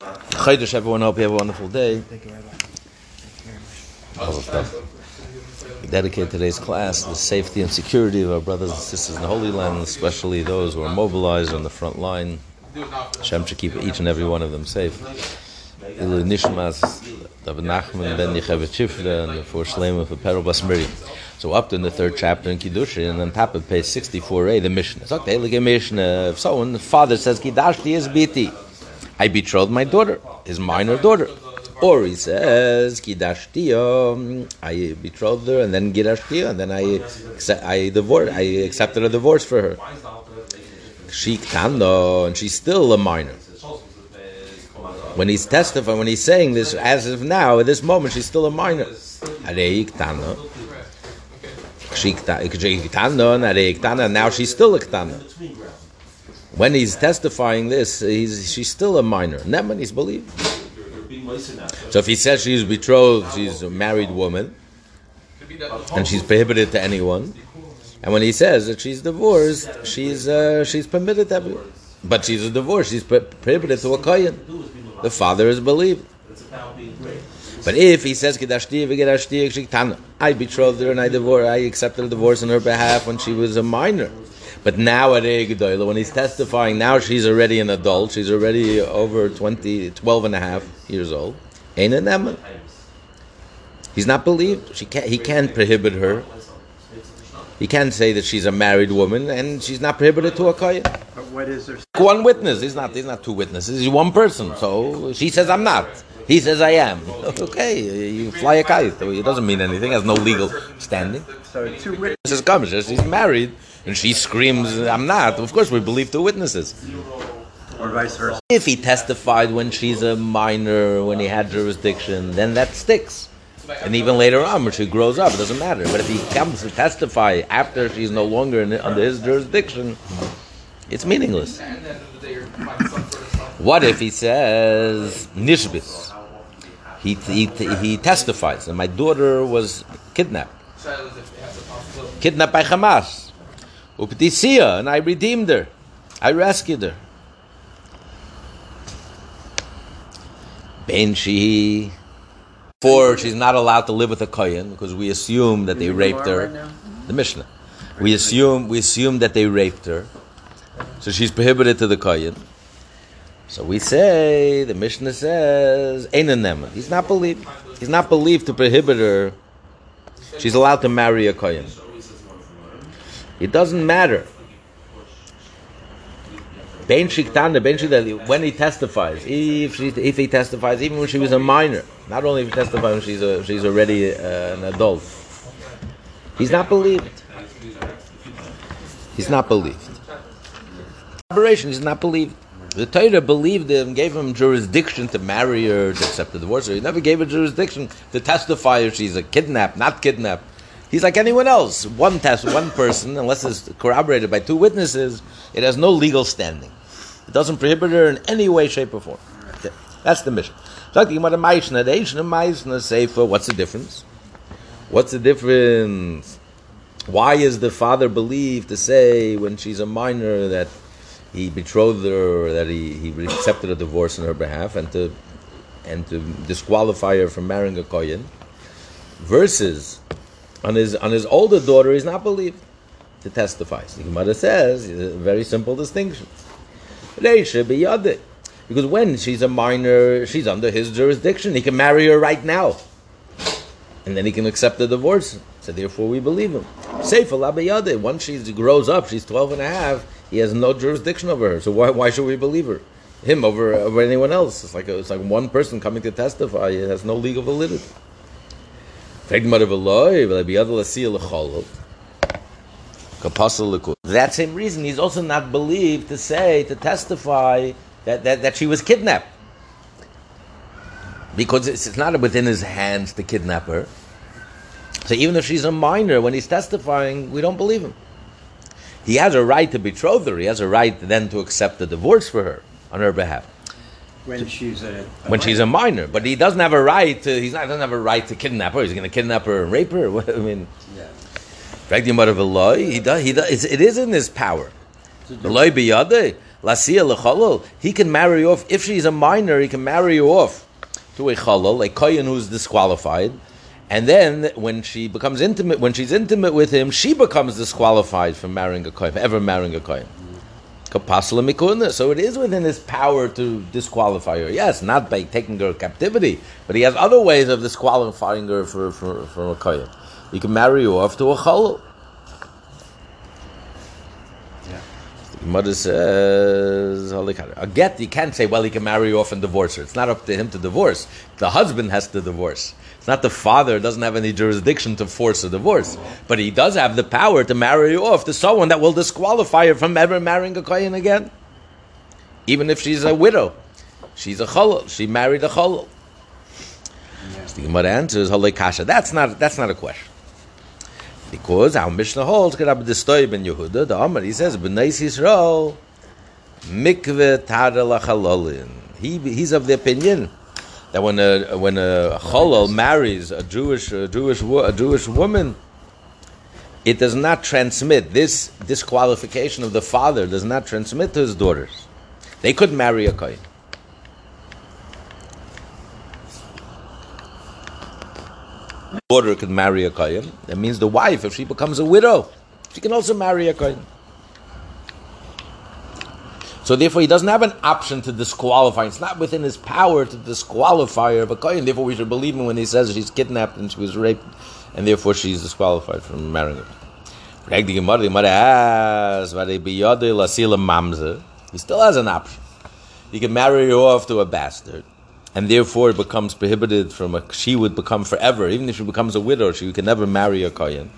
Chaydush, everyone. Hope you have a wonderful day. Thank you, Rabbi. The stuff. We dedicate today's class to the safety and security of our brothers and sisters in the Holy Land, especially those who are mobilized on the front line. Hashem should keep each and every one of them safe. Ilu Nishmas, Nachman, Ben Yechevet Shifra, and Shlema for Perel Bas Miriam. So up to in the third chapter in Kiddushin, and on top of page 64a, the Mishnah. So, okay, look at Mishnah. If someone, the father says, Kiddashti is biti. I betrothed my daughter, his minor daughter. Or he says, Kidashtiyo, I betrothed her, and then Gidashtiyo, and then I, I divorced, I accepted a divorce for her. She kando, and she's still a minor. When he's testifying, when he's saying this, as of now, at this moment, she's still a minor. Now she's still a ktano. When he's testifying this, he's, she's still a minor. Neman, he's believed. So if he says she's betrothed, she's a married woman, and she's prohibited to anyone, and when he says that she's divorced, she's uh, she's permitted to everyone. But she's a divorce, she's pro- prohibited to a kohen. The father is believed. But if he says I betrothed her and I divorced, I accepted a divorce on her behalf when she was a minor. But now at Gedoyla, when he's testifying, now she's already an adult. She's already over 20, 12 and a half years old. Ain't an eman. He's not believed. She can't, he can't prohibit her. He can't say that she's a married woman and she's not prohibited to a kohen. But what is there? One witness. He's not. He's not two witnesses. He's one person. So she says I'm not. He says I am. Okay, you fly a kite. It doesn't mean anything. Has no legal standing. So two witnesses. Witnesses come. She says She's married, and she screams, "I'm not." Of course, we believe the witnesses. or vice versa. If he testified when she's a minor, when he had jurisdiction, then that sticks. And even later on, when she grows up, it doesn't matter. But if he comes to testify after she's no longer in, under his jurisdiction, it's meaningless. What if he says nishbis? He, he, he testifies, and my daughter was kidnapped. Kidnapped by Hamas. Uptisia, and I redeemed her. I rescued her. Ben she. For she's not allowed to live with a kohen because we assume that they raped her. The Mishnah. We assume we assume that they raped her, so she's prohibited to the kohen. So we say the Mishnah says Einanem. He's not believed. He's not believed to prohibit her. She's allowed to marry a kohen. It doesn't matter. Ben Ben when he testifies, if she, if he testifies, even when she was a minor, not only if he testifies when she's a, she's already uh, an adult, he's not believed. He's not believed. Operation, he's not believed. The Torah believed him, gave him jurisdiction to marry her, to accept the divorce. He never gave her jurisdiction to testify if she's a kidnapped, not kidnapped. He's like anyone else. One test, one person, unless it's corroborated by two witnesses, it has no legal standing. It doesn't prohibit her in any way, shape, or form. Okay. That's the Mishnah. What's the difference? What's the difference? Why is the father believed to say when she's a minor that he betrothed her, that he, he accepted a divorce on her behalf, and to and to disqualify her from marrying a kohen, versus on his on his older daughter, he's not believed to testify. So the Gemara says a very simple distinction. Because when she's a minor, she's under his jurisdiction. He can marry her right now. And then he can accept the divorce. So therefore we believe him. Once she grows up, she's 12 and a half, he has no jurisdiction over her. So why, why should we believe her? Him over, over anyone else. It's like, a, it's like one person coming to testify. It has no legal validity. Eh, that same reason, he's also not believed to say, to testify that, that, that she was kidnapped. Because it's, it's not within his hands to kidnap her. So even if she's a minor, when he's testifying, we don't believe him. He has a right to betroth her. He has a right then to accept the divorce for her on her behalf When she's a, a when she's a minor. But he doesn't have a right to. He's not doesn't have a right to kidnap her. He's going to kidnap her and rape her. I mean, yeah. He does. He does. It is in his power. The loy biyade. Lasia lechalal. He can marry off if she's a minor. He can marry you off to a chalal, a kohen who's disqualified, and then when she becomes intimate, when she's intimate with him, she becomes disqualified from marrying a kohen, ever marrying a kohen. So it is within his power to disqualify her. Yes, not by taking her captivity, but he has other ways of disqualifying her for, for, for a kohen. He can marry her off to a Mother says, a get, you can't say, well, he can marry you off and divorce her. It's not up to him to divorce. The husband has to divorce. It's not the father, doesn't have any jurisdiction to force a divorce. But he does have the power to marry you off to someone that will disqualify her from ever marrying a Kohen again. Even if she's a widow. She's a cholol. She married a cholol. Yeah. The Gemara answers, Kasha. That's not, that's not a question. Because our Mishnah holds, Rabbi Destoy ben Yehuda, the Amar, he says, B'nais Yisrael, mikve lachalolin. He, he's of the opinion that when a when a cholol marries a Jewish a Jewish a Jewish woman, it does not transmit this disqualification of the father does not transmit to his daughters. They could marry a kohen. Daughter can marry a kohen. That means the wife, if she becomes a widow, she can also marry a kohen. So therefore, he doesn't have an option to disqualify. It's not within his power to disqualify her. But kohen, therefore, we should believe him when he says she's kidnapped and she was raped, and therefore she's disqualified from marrying him. He still has an option. He can marry her off to a bastard and therefore it becomes prohibited from a, she would become forever, even if she becomes a widow, she can never marry a kohen.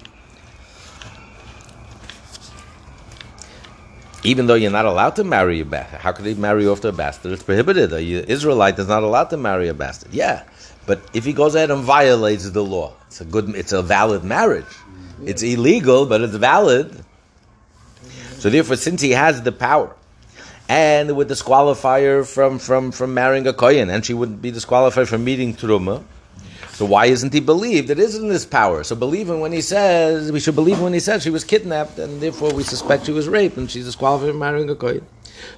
Even though you're not allowed to marry a bastard, how could he marry off to a bastard? It's prohibited. An Israelite is not allowed to marry a bastard. Yeah, but if he goes ahead and violates the law, it's a good, it's a valid marriage. It's illegal, but it's valid. So therefore, since he has the power and would disqualify her from, from, from marrying a kohen, and she wouldn't be disqualified from meeting truma. So why isn't he believed? It isn't his power. So believe him when he says we should believe him when he says she was kidnapped, and therefore we suspect she was raped, and she's disqualified from marrying a kohen.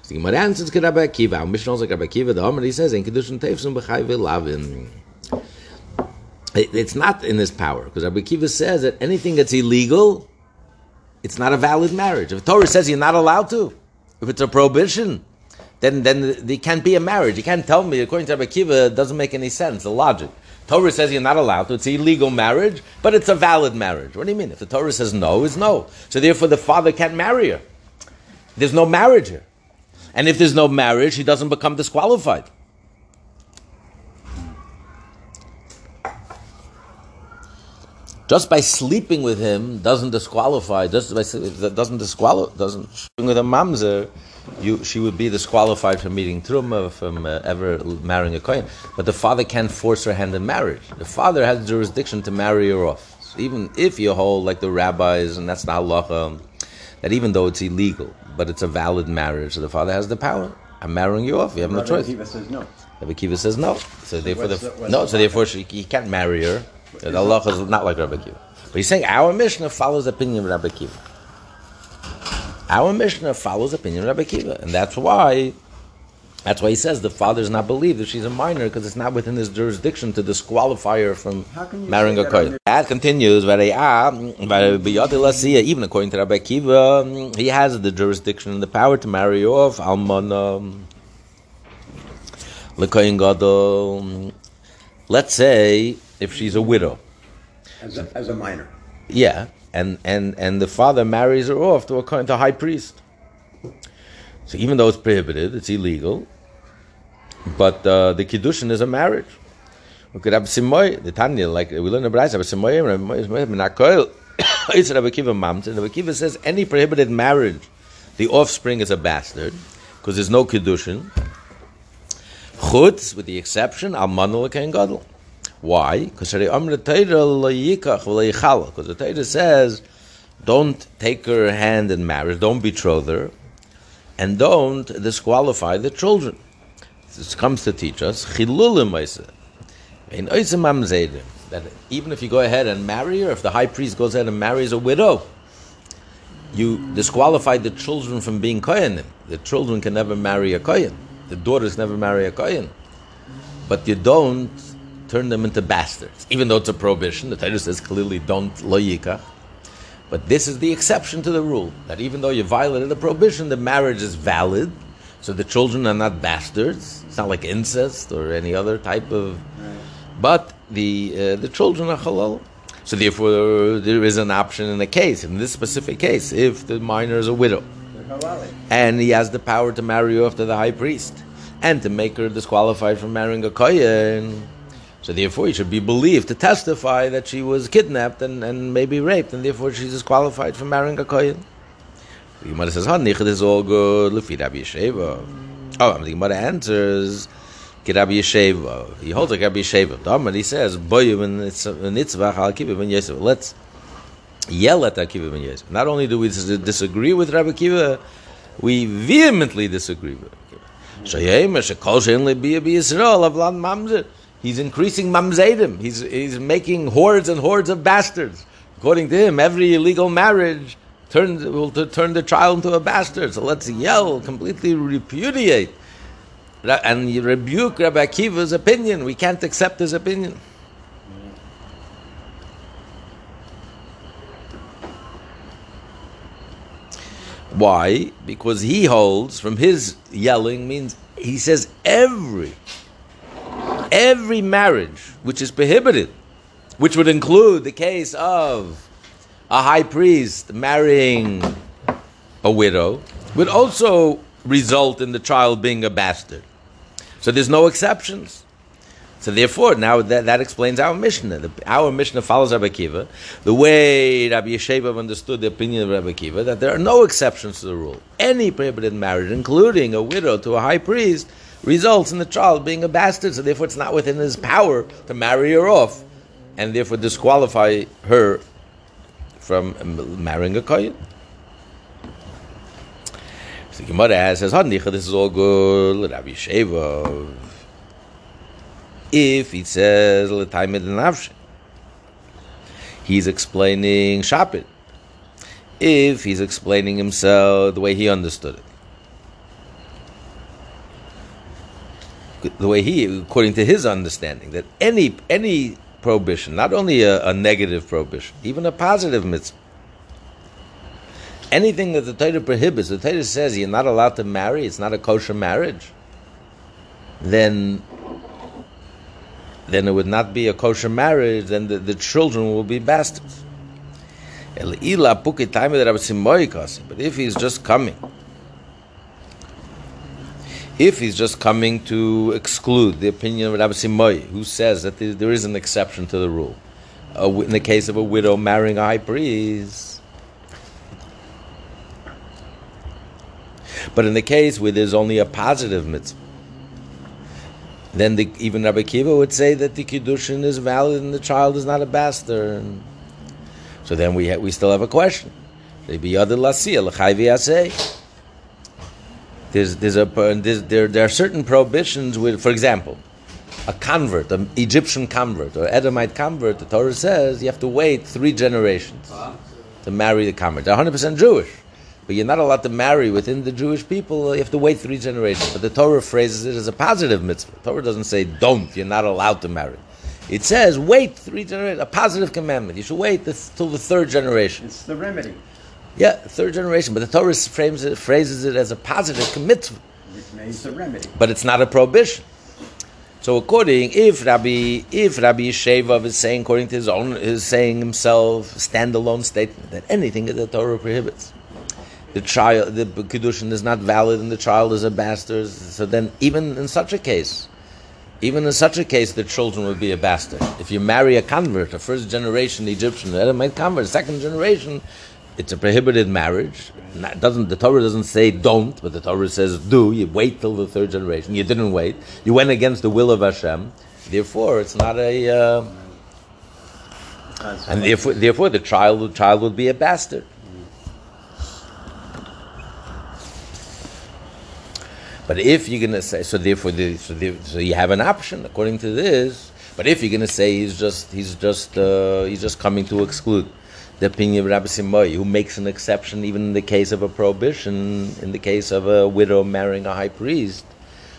The Gemara answers Rabbi. Our also Rabbi. The Omer he says in teifsum b'chayv lavin. It's not in his power because Rabbi Akiva says that anything that's illegal, it's not a valid marriage. If Torah says you're not allowed to, if it's a prohibition, then then there can't be a marriage. You can't tell me, according to Rabbi Kiva, it doesn't make any sense, the logic. Torah says you're not allowed to. It's illegal marriage, but it's a valid marriage. What do you mean? If the Torah says no, it's no. So therefore the father can't marry her. There's no marriage here. And if there's no marriage, he doesn't become disqualified. Just by sleeping with him doesn't disqualify. Just by doesn't disqualify doesn't sleeping with a mamzer, you she would be disqualified from meeting truma from uh, ever marrying a kohen. But the father can't force her hand in marriage. The father has jurisdiction to marry her off. So even if you hold like the rabbis, and that's the halacha, that even though it's illegal, but it's a valid marriage, so the father has the power. I'm marrying you off. You have no choice. Rabbi Kiva says no. Rabbi Kiva says no. So, so therefore, the, no. So therefore, she, he can't marry her that Allah is not like Rabbi Kiva. But he's saying our Mishnah follows the opinion of Rabbi Kiva. Our Mishnah follows the opinion of Rabbi Kiva, and that's why. That's why he says the father is not believed if she's a minor because it's not within his jurisdiction to disqualify her from marrying a kohen. That continues, even according to Rabbi Kiva, he has the jurisdiction and the power to marry off almana, lekoyin gadol. Let's say if she's a widow. As a, as a minor. Yeah, and, and, and the father marries her off to a, to a high priest. So even though it's prohibited, it's illegal, but uh, the kiddushin is a marriage. We could have simoy, the Tanya, like we learn in the Brayz, have simoy, menakoil. It's Rabbi Kiva Mamt, and Rabbi Kiva says any prohibited marriage, the offspring is a bastard, because there's no kiddushin. Chutz, with the exception, al manul gadol. Why? Because the Torah says, don't take her hand in marriage, don't betroth her, and don't disqualify the children. This comes to teach us that even if you go ahead and marry her, if the high priest goes ahead and marries a widow, you disqualify the children from being kohenim. The children can never marry a kohen. The daughters never marry a kohen. But you don't turn them into bastards, even though it's a prohibition. The Torah says clearly, don't loyika. But this is the exception to the rule that even though you violated the prohibition, the marriage is valid. So the children are not bastards. It's not like incest or any other type of. But the uh, the children are halal. So therefore, there is an option in the case, in this specific case, if the minor is a widow, and he has the power to marry off after the high priest, and to make her disqualified from marrying a kohen. So therefore, he should be believed to testify that she was kidnapped and, and maybe raped, and therefore she's disqualified from marrying a kohen. The Gemara says, "Ha, nichad is all good." Lefi Rabbi Yeshevav. Oh, the Gemara answers, "Rabbi Yeshevav." He holds like Rabbi Yeshevav. The he says, "Boyu v'nitzvah al Akiva ben Yosef." Let's yell at that Akiva ben Yosef. Not only do we disagree with Rabbi Akiva, we vehemently disagree with Akiva. mamzer. He's increasing mamzerim. He's, he's making hordes and hordes of bastards. According to him, every illegal marriage turns, will turn the child into a bastard. So let's yell, completely repudiate, and rebuke Rabbi Akiva's opinion. We can't accept his opinion. Why? Because he holds from his yelling means he says every every marriage which is prohibited, which would include the case of a high priest marrying a widow, would also result in the child being a bastard. So there's no exceptions. So therefore, now that, that explains our Mishnah. The, our Mishnah follows Rabbi Akiva the way Rabbi Yeshevav understood the opinion of Rabbi Akiva that there are no exceptions to the rule. Any prohibited marriage, including a widow to a high priest, results in the child being a bastard, so therefore it's not within his power to marry her off, and therefore disqualify her from marrying a kohen. So the Gemara says, this is all good, Rabbi Yeshevav. If he says, he's explaining Shapit. If he's explaining himself the way he understood it. The way he, according to his understanding, that any any prohibition, not only a, a negative prohibition, even a positive mitzvah, anything that the Torah prohibits, the Torah says you're not allowed to marry, it's not a kosher marriage, then then it would not be a kosher marriage, then the, the children will be bastards. But if he's just coming if he's just coming to exclude the opinion of Rabbi Simoy, who says that there is an exception to the rule, in the case of a widow marrying a high priest. But in the case where there's only a positive mitzvah, then the, even Rabbi Kiva would say that the kiddushin is valid and the child is not a bastard. So then we ha- we still have a question. Other lasia there's, there's a, uh, there's, there, there are certain prohibitions with, for example, a convert, an Egyptian convert or Edomite convert, the Torah says you have to wait three generations to marry the convert. They're 100% Jewish, but you're not allowed to marry within the Jewish people. You have to wait three generations. But the Torah phrases it as a positive mitzvah. The Torah doesn't say don't, you're not allowed to marry. It says wait three generations, a positive commandment. You should wait till the third generation. It's the remedy. Yeah, third generation. But the Torah frames it, phrases it as a positive commitment. Which means a remedy. But it's not a prohibition. So according, if Rabbi, if Rabbi Sheva is saying, according to his own, is saying himself, standalone statement that anything that the Torah prohibits, the child, the kiddushin is not valid, and the child is a bastard. So then, even in such a case, even in such a case, the children would be a bastard. If you marry a convert, a first generation Egyptian, a Edomite convert, second generation, it's a prohibited marriage. doesn't the Torah doesn't say don't, but the Torah says do. You wait till the third generation. You didn't wait. You went against the will of Hashem. Therefore, it's not a. Uh, and therefore, therefore, the child, the child would be a bastard. But if you're going to say so, therefore, the, so, the, so, you have an option according to this. But if you're going to say he's just he's just uh, he's just coming to exclude, the opinion of Rabbi Simoy, who makes an exception even in the case of a prohibition, in the case of a widow marrying a high priest.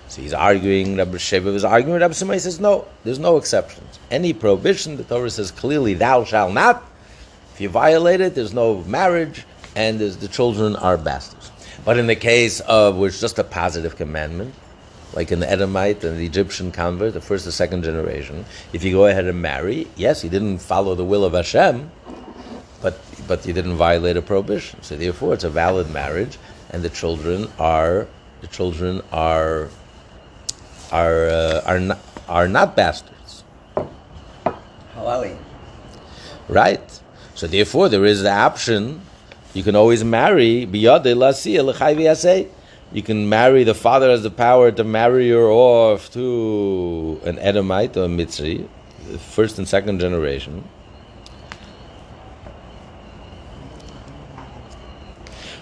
So he's arguing, Rabbi Sheva is arguing, Rabbi Simoy says, no, there's no exceptions. Any prohibition, the Torah says clearly, thou shalt not. If you violate it, there's no marriage, and the children are bastards. But in the case of which just a positive commandment, like an Edomite and the Egyptian convert, the first or second generation, if you go ahead and marry, yes, you didn't follow the will of Hashem, but you didn't violate a prohibition. So therefore, it's a valid marriage, and the children are the children are are uh, are not are not bastards. Halali. Right. So therefore, there is the option. You can always marry You can marry. The father has the power to marry her off to an Edomite or a Mitzri, first and second generation.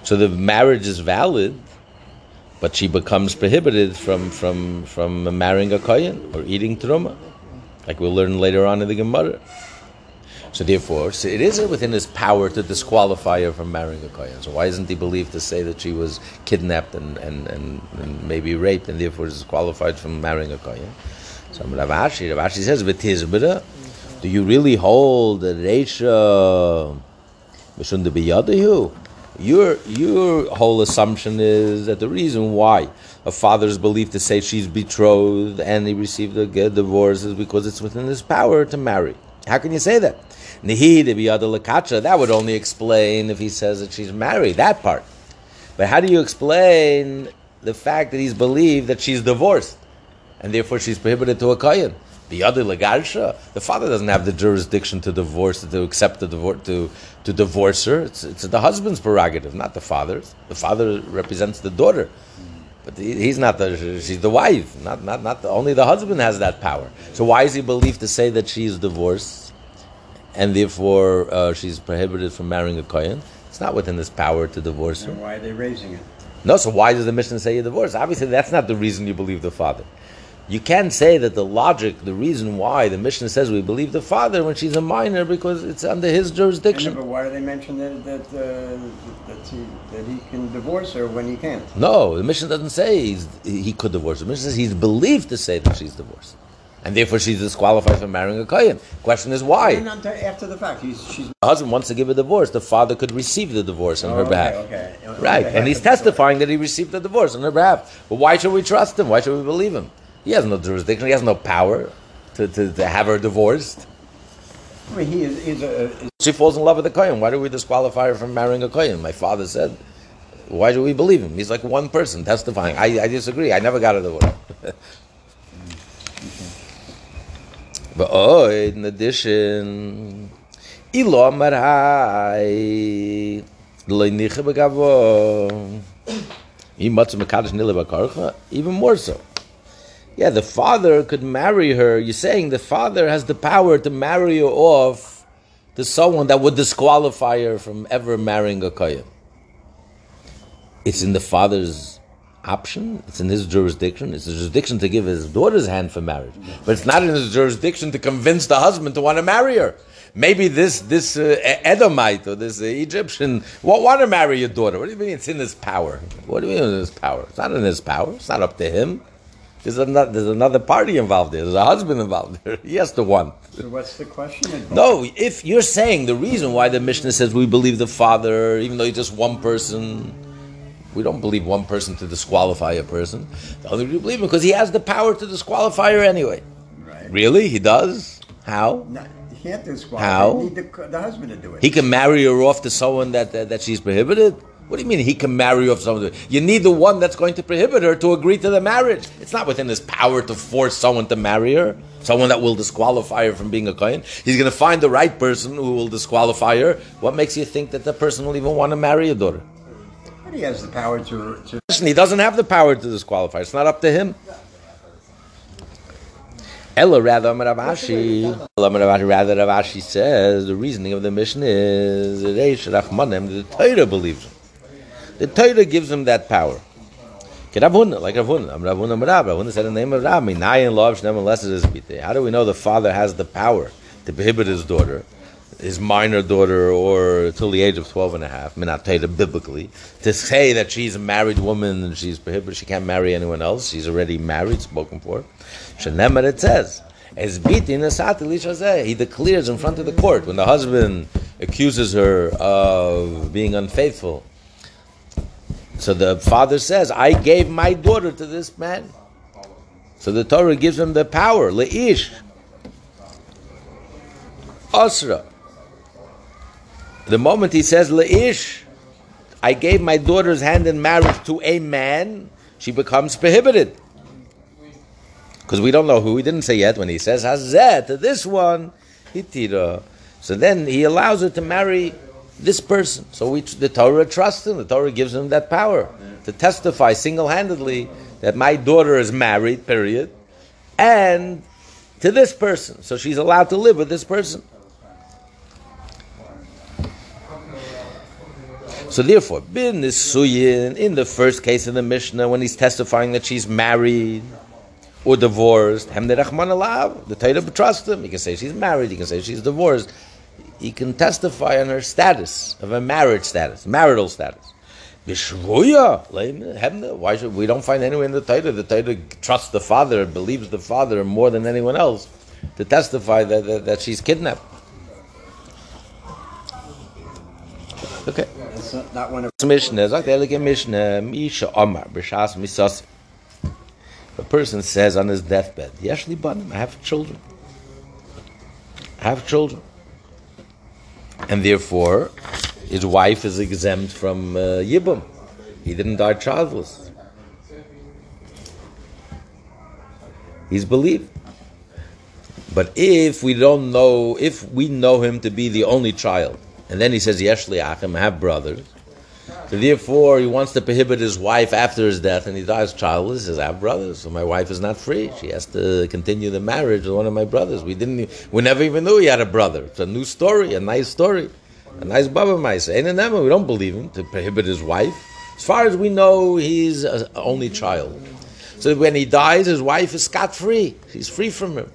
So the marriage is valid, but she becomes prohibited from from from marrying a kohen or eating truma, like we'll learn later on in the Gemara. So therefore, so it isn't within his power to disqualify her from marrying a kohen. So why isn't he believed to say that she was kidnapped and, and, and, and maybe raped and therefore disqualified from marrying a kohen? So Rav Ashi, Rav Ashi says, "V'tizbera, do you really hold that Reisha mishun de your your whole assumption is that the reason why a father is believed to say she's betrothed and he received a good divorce is because it's within his power to marry. How can you say that? That would only explain if he says that she's married, that part. But how do you explain the fact that he's believed that she's divorced and therefore she's prohibited to a kohen? The other legarsha, the father doesn't have the jurisdiction to divorce, to accept the divorce, to, to divorce her. It's, it's the husband's prerogative, not the father's. The father represents the daughter, but he's not the. She's the wife. Not not not the, only the husband has that power. So why is he believed to say that she's divorced, and therefore uh, she's prohibited from marrying a kohen? It's not within his power to divorce her. Why are they raising it? No, so why does the Mishnah say you divorce? Obviously, that's not the reason you believe the father. You can't say that the logic, the reason why the Mishnah says we believe the father when she's a minor because it's under his jurisdiction. but why do they mention that that, uh, that, he, that he can divorce her when he can't? No, the Mishnah doesn't say he could divorce her. The Mishnah says he's believed to say that she's divorced. And therefore she's disqualified from marrying a Kohen. Question is why? after the fact, he's, she's... The husband wants to give a divorce. The father could receive the divorce on oh, her okay, behalf. Okay, Right, and he's testifying that he received the divorce on her behalf. But why should we trust him? Why should we believe him? He has no jurisdiction. He has no power to, to, to have her divorced. I mean, he is, he's a, she falls in love with a kohen. Why do we disqualify her from marrying a kohen? My father said, "Why do we believe him? He's like one person testifying." I, I disagree. I never got a divorce. but oh, in addition, ilo marai even more so. Yeah, the father could marry her. You're saying the father has the power to marry her off to someone that would disqualify her from ever marrying a kohen. It's in the father's option. It's in his jurisdiction. It's his jurisdiction to give his daughter's hand for marriage, but it's not in his jurisdiction to convince the husband to want to marry her. Maybe this this uh, Edomite or this uh, Egyptian won't want to marry your daughter. What do you mean it's in his power? What do you mean in his power? It's not in his power. It's not up to him. There's another, there's another party involved there. There's a husband involved there. He has to want. So what's the question? No, if you're saying the reason why the Mishnah says we believe the father, even though he's just one person, we don't believe one person to disqualify a person. The only reason we believe him because he has the power to disqualify her anyway. Right. Really? He does? How? No, he can't disqualify. How? He need the, the, husband to do it. He can marry her off to someone that, that, that she's prohibited? What do you mean he can marry off someone? You need the one that's going to prohibit her to agree to the marriage. It's not within his power to force someone to marry her, someone that will disqualify her from being a kohen. He's going to find the right person who will disqualify her. What makes you think that the person will even want to marry a daughter? But he has the power to, to. He doesn't have the power to disqualify. It's not up to him. Ella rather Rav Ashi. Rather Rav Ashi says the reasoning of the Mishnah is the Torah believes him. The Torah gives him that power. Like said the name of How do we know the father has the power to prohibit his daughter? his minor daughter or till the age of 12 and a half, minatayda biblically, to say that she's a married woman and she's prohibited, she can't marry anyone else, she's already married, spoken for. Shenemar it says, he declares in front of the court when the husband accuses her of being unfaithful. So the father says, I gave my daughter to this man. So the Torah gives him the power, le'ish, asra. The moment he says le'ish, I gave my daughter's hand in marriage to a man, she becomes prohibited. Because we don't know who, he didn't say yet. When he says hazeh to this one, hitira. So then he allows her to marry this person. So we, the Torah trusts him. The Torah gives him that power to testify single-handedly that my daughter is married, period, and to this person. So she's allowed to live with this person. So therefore, bin nisuyin in the first case in the Mishnah when he's testifying that she's married or divorced, hem the alav, the Torah trusts him. He can say she's married. He can say she's divorced. He can testify on her status of a marriage status, marital status. Bishvuya, why should we don't find anyone in the Torah? The Torah trusts the father, believes the father more than anyone else to testify that, that, that she's kidnapped. Okay. One of Mishnah, Mishnah, Misha Omar, B'shas Misas. A person says on his deathbed, Yeshli Banim, I have children. I have children. And therefore, his wife is exempt from uh, Yibum. He didn't die childless. He's believed. But if we don't know, if we know him to be the only child, and then he says, Yeshli Achim, have brothers, so therefore he wants to prohibit his wife after his death, and he dies childless, he says, I have brothers, so my wife is not free. She has to continue the marriage with one of my brothers. We didn't, we never even knew he had a brother. It's a new story, a nice story. A nice Baba Maisa. We don't believe him to prohibit his wife. As far as we know, he's an only child. So when he dies, his wife is scot free. She's free from him.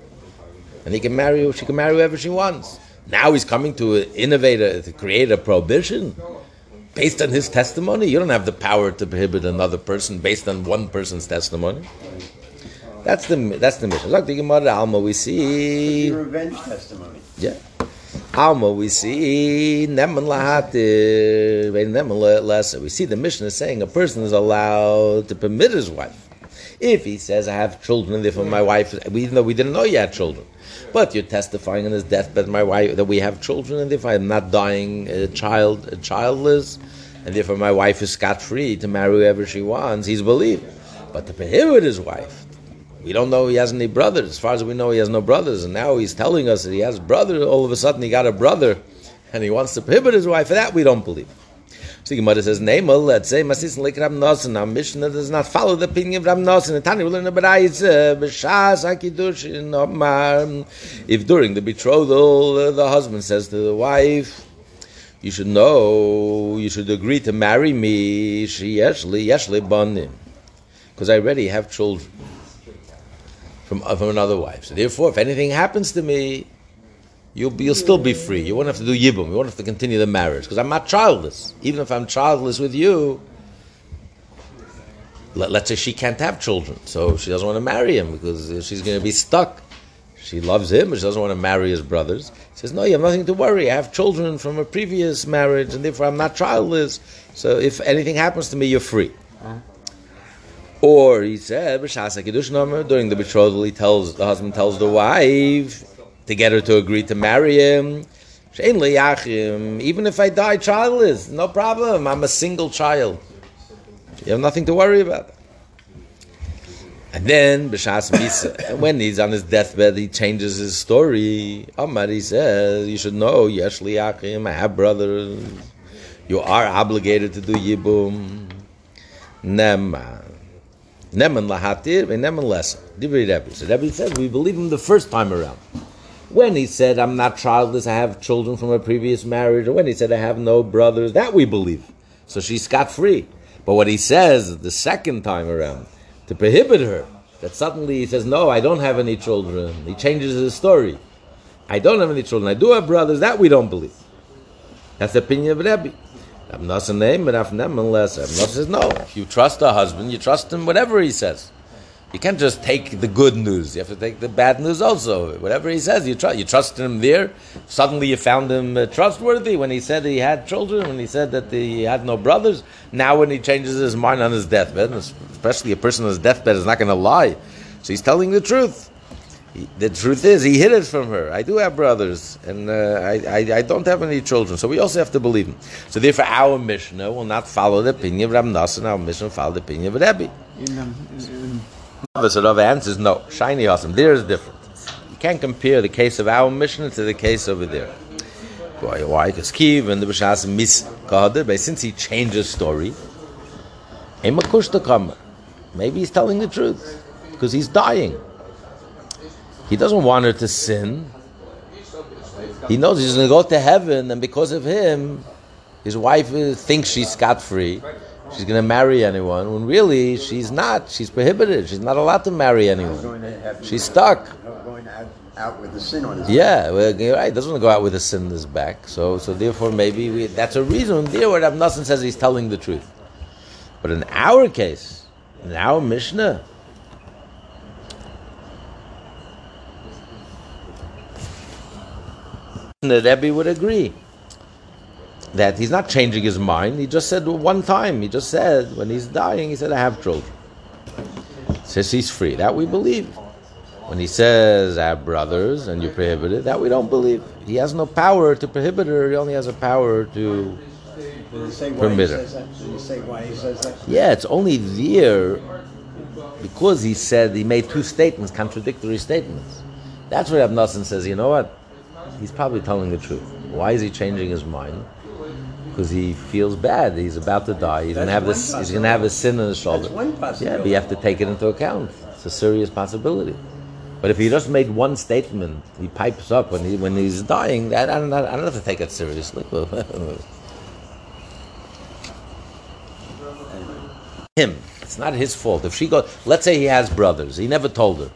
And he can marry, she can marry whoever she wants. Now he's coming to innovate, a, to create a prohibition based on his testimony. You don't have the power to prohibit another person based on one person's testimony. That's the that's the Mishnah. Like the Gemara Alma, we see revenge testimony. Yeah. Alma, we see Neman Lahatir, Neman Lesser. We see the Mishnah is saying a person is allowed to permit his wife. If he says, I have children, therefore my wife, even though we didn't know you had children, but you're testifying on his deathbed, my wife, that we have children, and therefore I'm not dying a child, a childless, and therefore my wife is scot free to marry whoever she wants, he's believed. But to prohibit his wife, we don't know he has any brothers. As far as we know, he has no brothers. And now he's telling us that he has brothers. All of a sudden, he got a brother, and he wants to prohibit his wife. For that, we don't believe. So Gemara says, "Neimel, let's say Masis like Ram Nosson. Our Mishnah does not follow the opinion of Nosson. The Tani will learn about b'shas. If during the betrothal the husband says to the wife." You should know, you should agree to marry me, she yeshli, yeshli banim. Because I already have children from, uh, from another wife. So therefore, if anything happens to me, you'll, be, you'll still be free. You won't have to do yibum. You won't have to continue the marriage because I'm not childless. Even if I'm childless with you, let, us say she can't have children, so she doesn't want to marry him because she's going to be stuck. She loves him, but she doesn't want to marry his brothers. He says, "No, you have nothing to worry. I have children from a previous marriage, and therefore I'm not childless. So if anything happens to me, you're free." Uh-huh. Or he said, during the betrothal, he tells the husband tells the wife to get her to agree to marry him. Even if I die childless, no problem. I'm a single child. You have nothing to worry about. And then B'Shas Misa, when he's on his deathbed, he changes his story. Amar, he says, you should know, Yesh Achim, I have brothers. You are obligated to do Yibum. Nema. Neman lahatir and neman. Divrei Rebbe. So Rebbe says we believe him the first time around. When he said, I'm not childless, I have children from a previous marriage, or when he said, I have no brothers, that we believe. So she's scot free. But what he says the second time around, to prohibit her, that suddenly he says, No, I don't have any children, he changes his story. I don't have any children. I do have brothers. That we don't believe. That's the opinion of Rebbe. Rav Nosson name, but Rav unless Nosson says no. If you trust a husband, you trust him whatever he says. You can't just take the good news. You have to take the bad news also. Whatever he says, you trust. You trusted him there. Suddenly, you found him uh, trustworthy when he said he had children. When he said that he had no brothers. Now, when he changes his mind on his deathbed, especially a person on his deathbed is not going to lie, so he's telling the truth. He, the truth is, he hid it from her. I do have brothers, and uh, I, I, I, don't have any children. So we also have to believe him. So therefore, our Mishnah will not follow the opinion of Rav Nosson. Our Mishnah will follow the opinion of Rebbe. So Rav answers, no, shiny awesome. There is different. You can't compare the case of our Mishnah to the case over there. Why? Why? Because Kiv and the Bishas mis but since he changed his story, maybe he's telling the truth because he's dying. He doesn't want her to sin. He knows he's going to go to heaven, and because of him, his wife thinks she's scot free she's going to marry anyone when really she's not. She's prohibited. She's not allowed to marry anyone. She's stuck. Out with the sin on his yeah, well, right. Doesn't want to go out with a sin in his back. So, so therefore, maybe we, that's a reason there Rav Nosson says he's telling the truth. But in our case, in our Mishnah, the Rebbe would agree that he's not changing his mind. He just said one time. He just said when he's dying, he said, "I have children." Says he's free. That we believe. When he says, "I have brothers," and you prohibit it, that we don't believe. He has no power to prohibit her. He only has a power to permit her. Yeah, it's only there because he said he made two statements, contradictory statements. That's where Abnasan says, you know what? He's probably telling the truth. Why is he changing his mind? Because he feels bad. He's about to die. He's going to have this. He's going to have a sin on his shoulder. Yeah, but you have to take it into account. It's a serious possibility. But if he just made one statement, he pipes up when he when he's dying. I, I, don't, I don't have to take it seriously. Him. It's not his fault. If she goes, let's say he has brothers. He never told her,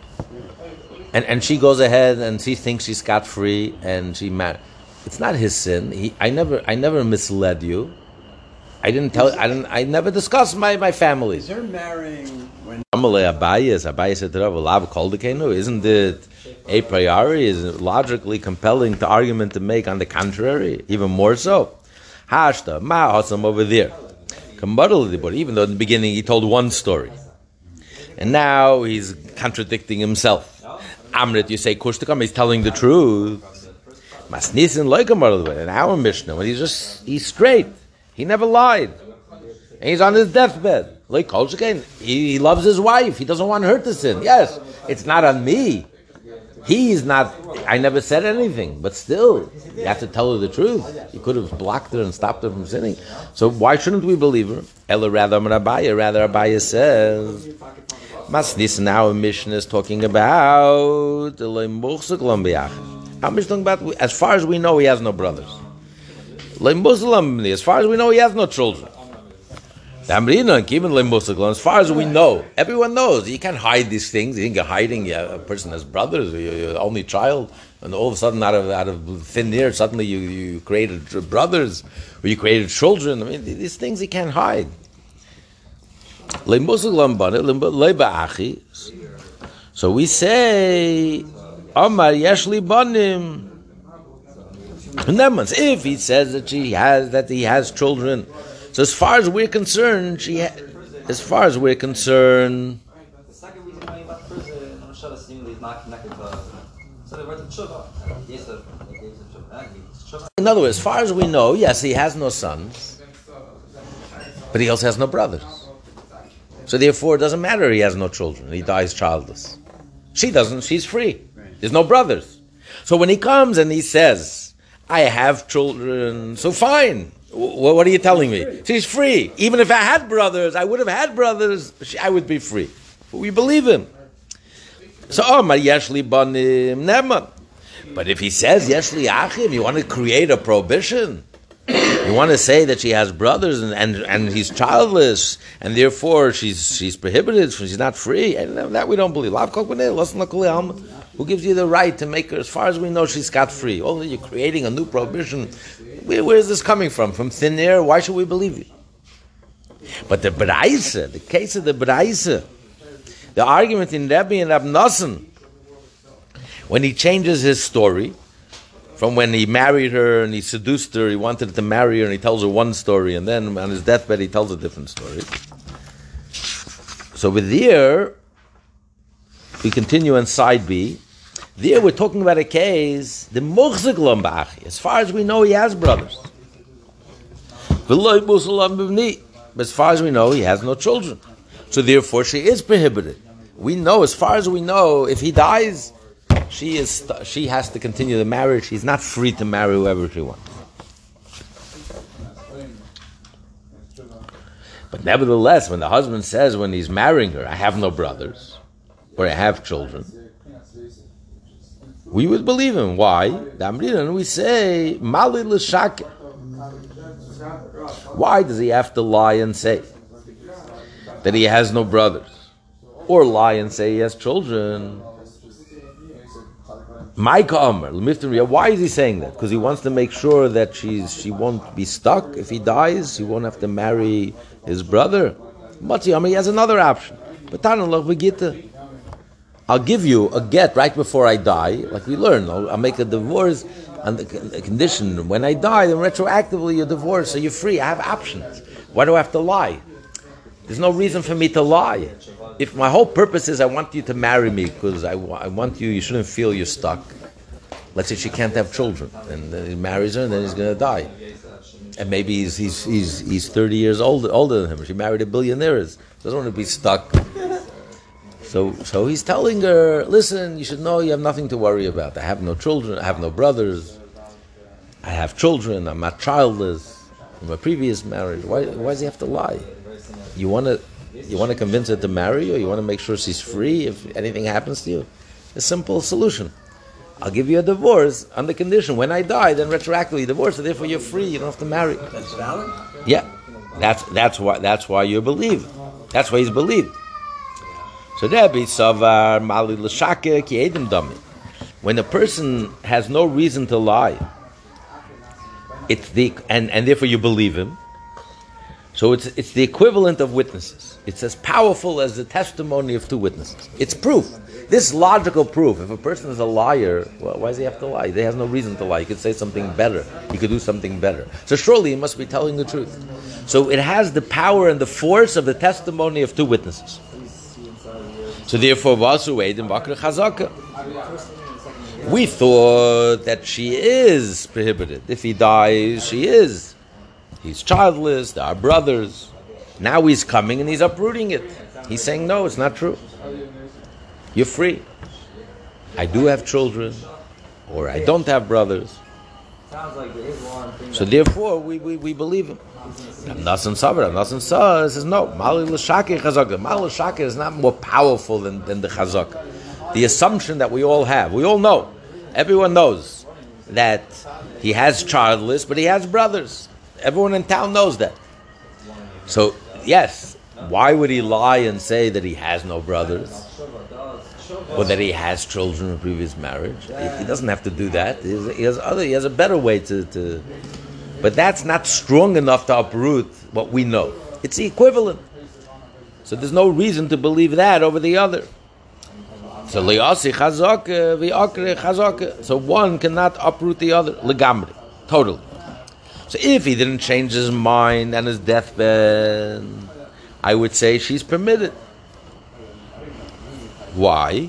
and and she goes ahead and she thinks she's scot free and she married it's not his sin. He, I never, I never misled you. I didn't tell. I didn't. I never discussed my, my family. Is there marrying when? Abayas, Abayas said to Rav, "Lav koldekenu." Isn't it a priori? Is it logically compelling to argument to make on the contrary? Even more so. Hashta ma hasam over there. But even though in the beginning he told one story, and now he's contradicting himself. Amrit, you say kushtakam, he's telling the truth. Masnisin loikamar in our Mishnah, when he's just he's straight, he never lied, and he's on his deathbed. Like Kolshikain, he, he loves his wife. He doesn't want her to sin. Yes, it's not on me. He's not. I never said anything, but still, you have to tell her the truth. You could have blocked her and stopped her from sinning. So why shouldn't we believe her? Ella rather Abaya. Rather Abaya says. Masnis now a Mishnah is talking about I'm just talking about, as far as we know, he has no brothers. As far as we know, he has no children. As far as we know, everyone knows you can't hide these things. You think you're hiding. A person has brothers, you're only child, and all of a sudden, out of out of thin air, suddenly you, you created brothers or you created children. I mean, these things you can't hide. So we say Omar Yeshli Banim. Means if he says that she has that he has children, so as far as we're concerned, she ha- as far as we're concerned. In other words, as far as we know, yes, he has no sons, but he also has no brothers. So therefore, it doesn't matter he has no children. He dies childless. She doesn't. She's free. There's no brothers. So when he comes and he says, I have children, so fine. W- what are you telling me? She's free. Even if I had brothers, I would have had brothers, I would be free. But we believe him. So, oh, my Yeshli Banim Neman. But if he says Yeshli Achim, you want to create a prohibition? You want to say that she has brothers and, and, and he's childless, and therefore she's she's prohibited, she's not free, and that we don't believe. Who gives you the right to make her, as far as we know, she's scot free? Only you're creating a new prohibition. Where, where is this coming from? From thin air? Why should we believe you? But the Braise, the case of the Braise, the argument in Rebbe and Rab Nosson, when he changes his story, from when he married her and he seduced her, he wanted to marry her and he tells her one story, and then on his deathbed he tells a different story. So with there, we continue on side B. There we're talking about a case, the Muchzik Lombach. As far as we know, he has brothers. As far as we know, he has no children. So therefore, she is prohibited. We know, as far as we know, if he dies, she is she has to continue the marriage. She's not free to marry whoever she wants. But nevertheless, when the husband says when he's marrying her, "I have no brothers," or have children," we would believe him. Why? And we say. Why does he have to lie and say that he has no brothers, or lie and say he has children? Micah Omer, why is he saying that? Because he wants to make sure that she's she won't be stuck. If he dies, he won't have to marry his brother. Matzi he has another option. But I'll give you a get right before I die, like we learn. I'll, I'll make a divorce on the, condition when I die, then retroactively you're divorced, so you're free. I have options. Why do I have to lie? There's no reason for me to lie. If my whole purpose is I want you to marry me because I, I want you, you shouldn't feel you're stuck. Let's say she can't have children, and he marries her, and then he's going to die. And maybe he's, he's, he's, he's 30 years older, older than him. She married a billionaire. She doesn't want to be stuck. So, so he's telling her, listen, you should know you have nothing to worry about. I have no children. I have no brothers. I have children. I'm not childless from a previous marriage. Why, why does he have to lie? You want to you want to convince her to marry you, you want to make sure she's free if anything happens to you. A simple solution. I'll give you a divorce on the condition when I die, then retroactively divorce, so therefore you're free. You don't have to marry. That's valid. Yeah, that's that's why that's why you believe. That's why he's believed. So Rebbe Savar Mali L'Shake Ki Edim Dami. When a person has no reason to lie, it's the and and therefore you believe him. So it's, it's the equivalent of witnesses. It's as powerful as the testimony of two witnesses. It's proof. This logical proof. If a person is a liar, well, why does he have to lie? He has no reason to lie. He could say something better. He could do something better. So surely he must be telling the truth. So it has the power and the force of the testimony of two witnesses. So therefore, Vasu Eidim Bakr Chazaka. We thought that she is prohibited. If he dies, she is. He's childless, there are brothers. Now he's coming and he's uprooting it. He's saying, No, it's not true. You're free. I do have children, or I don't have brothers. So therefore, we, we, we believe him. Nasan Sabra, Nasan Sa says no. Mali l'shake chazaka. Mali l'shake is not more powerful than, than the chazaka. The assumption that we all have, we all know, everyone knows that he has childless, but he has brothers. Everyone in town knows that. So, yes, why would he lie and say that he has no brothers? Or that he has children in previous marriage? He doesn't have to do that. He has, other. He has a better way to, to. But that's not strong enough to uproot what we know. It's the equivalent. So there's no reason to believe that over the other. So uh, So one cannot uproot the other. Legamri. Totally. So if he didn't change his mind and his deathbed, I would say she's permitted. Why?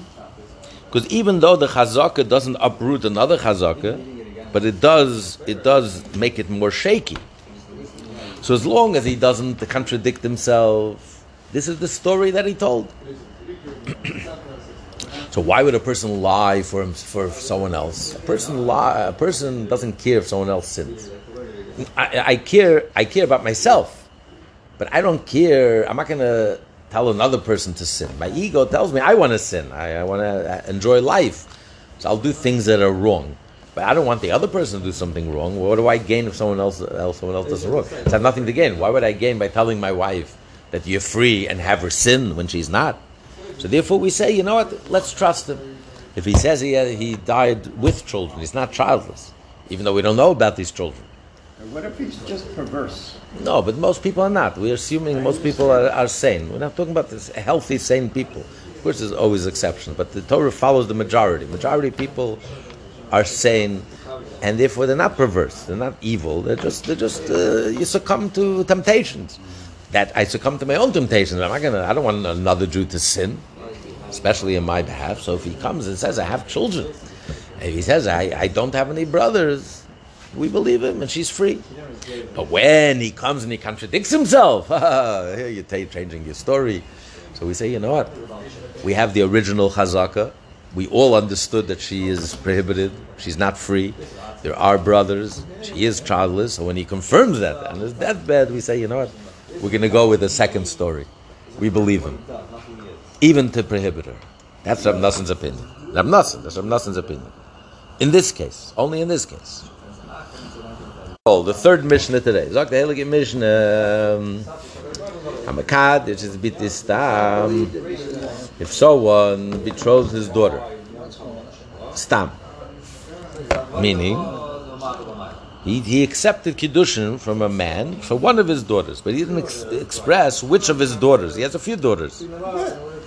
Because even though the chazaka doesn't uproot another chazaka, but it does it does make it more shaky. So as long as he doesn't contradict himself, this is the story that he told. so why would a person lie for him, for someone else? A person lie, a person doesn't care if someone else sins. I, I care. I care about myself, but I don't care. I'm not going to tell another person to sin. My ego tells me I want to sin. I, I want to uh, enjoy life, so I'll do things that are wrong. But I don't want the other person to do something wrong. What do I gain if someone else, else someone else does wrong? So I have nothing to gain. Why would I gain by telling my wife that you're free and have her sin when she's not? So therefore, we say, you know what? Let's trust him. If he says he, uh, he died with children, he's not childless, even though we don't know about these children. What if he's just perverse? No, but most people are not. We're assuming most people are, are sane. We're not talking about this healthy, sane people. Of course, there's always exceptions, but the Torah follows the majority. Majority of people are sane, and therefore they're not perverse. They're not evil. They're just, they're just uh, you succumb to temptations. That I succumb to my own temptations. I'm not gonna. I don't want another Jew to sin, especially in my behalf. So if he comes and says I have children, if he says I, I don't have any brothers, we believe him and she's free. But when he comes and he contradicts himself, you're changing your story. So we say, you know what? We have the original chazaka. We all understood that she is prohibited. She's not free. There are brothers. She is childless. So when he confirms that on his deathbed, we say, you know what? We're going to go with the second story. We believe him. Even to prohibit her. That's Rab Nassan's opinion. Rab Nassan, that's Rab opinion. In this case, only in this case. Oh, the third Mishnah today. Zok the Heilige Mishnah. Um, Hamakad, which is bit this stam. If someone betroths his daughter, stam, meaning he, he accepted kiddushin from a man for one of his daughters, but he didn't ex- express which of his daughters. He has a few daughters,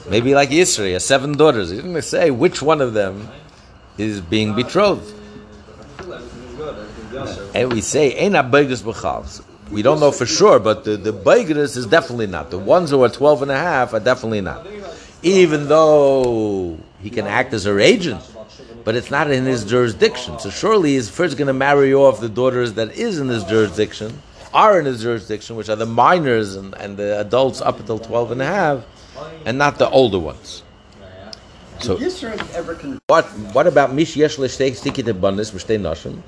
maybe like Yisri, has seven daughters. He didn't say which one of them is being betrothed. And we say, Ein b'chal. We don't know for sure, but the, the Beigris is definitely not. The ones who are 12 and a half are definitely not. Even though he can act as her agent, but it's not in his jurisdiction. So surely he's first going to marry off the daughters that is in his jurisdiction, are in his jurisdiction, which are the minors and, and the adults up until 12 and a half, and not the older ones. So, what, what about Mish Yesh L'Shteik Stikit Abundance, M'Shtei Nashim?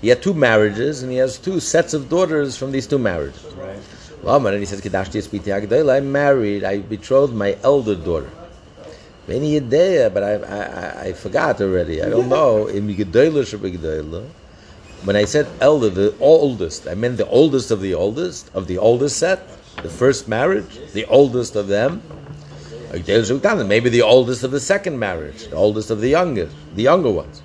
He had two marriages, and he has two sets of daughters from these two marriages. Right. Well, and he says, I married, I betrothed my elder daughter. Many idea, but I, I, I forgot already. I don't know. When I said elder, the oldest, I meant the oldest of the oldest, of the oldest set, the first marriage, the oldest of them. Maybe the oldest of the second marriage, the oldest of the youngest, the younger ones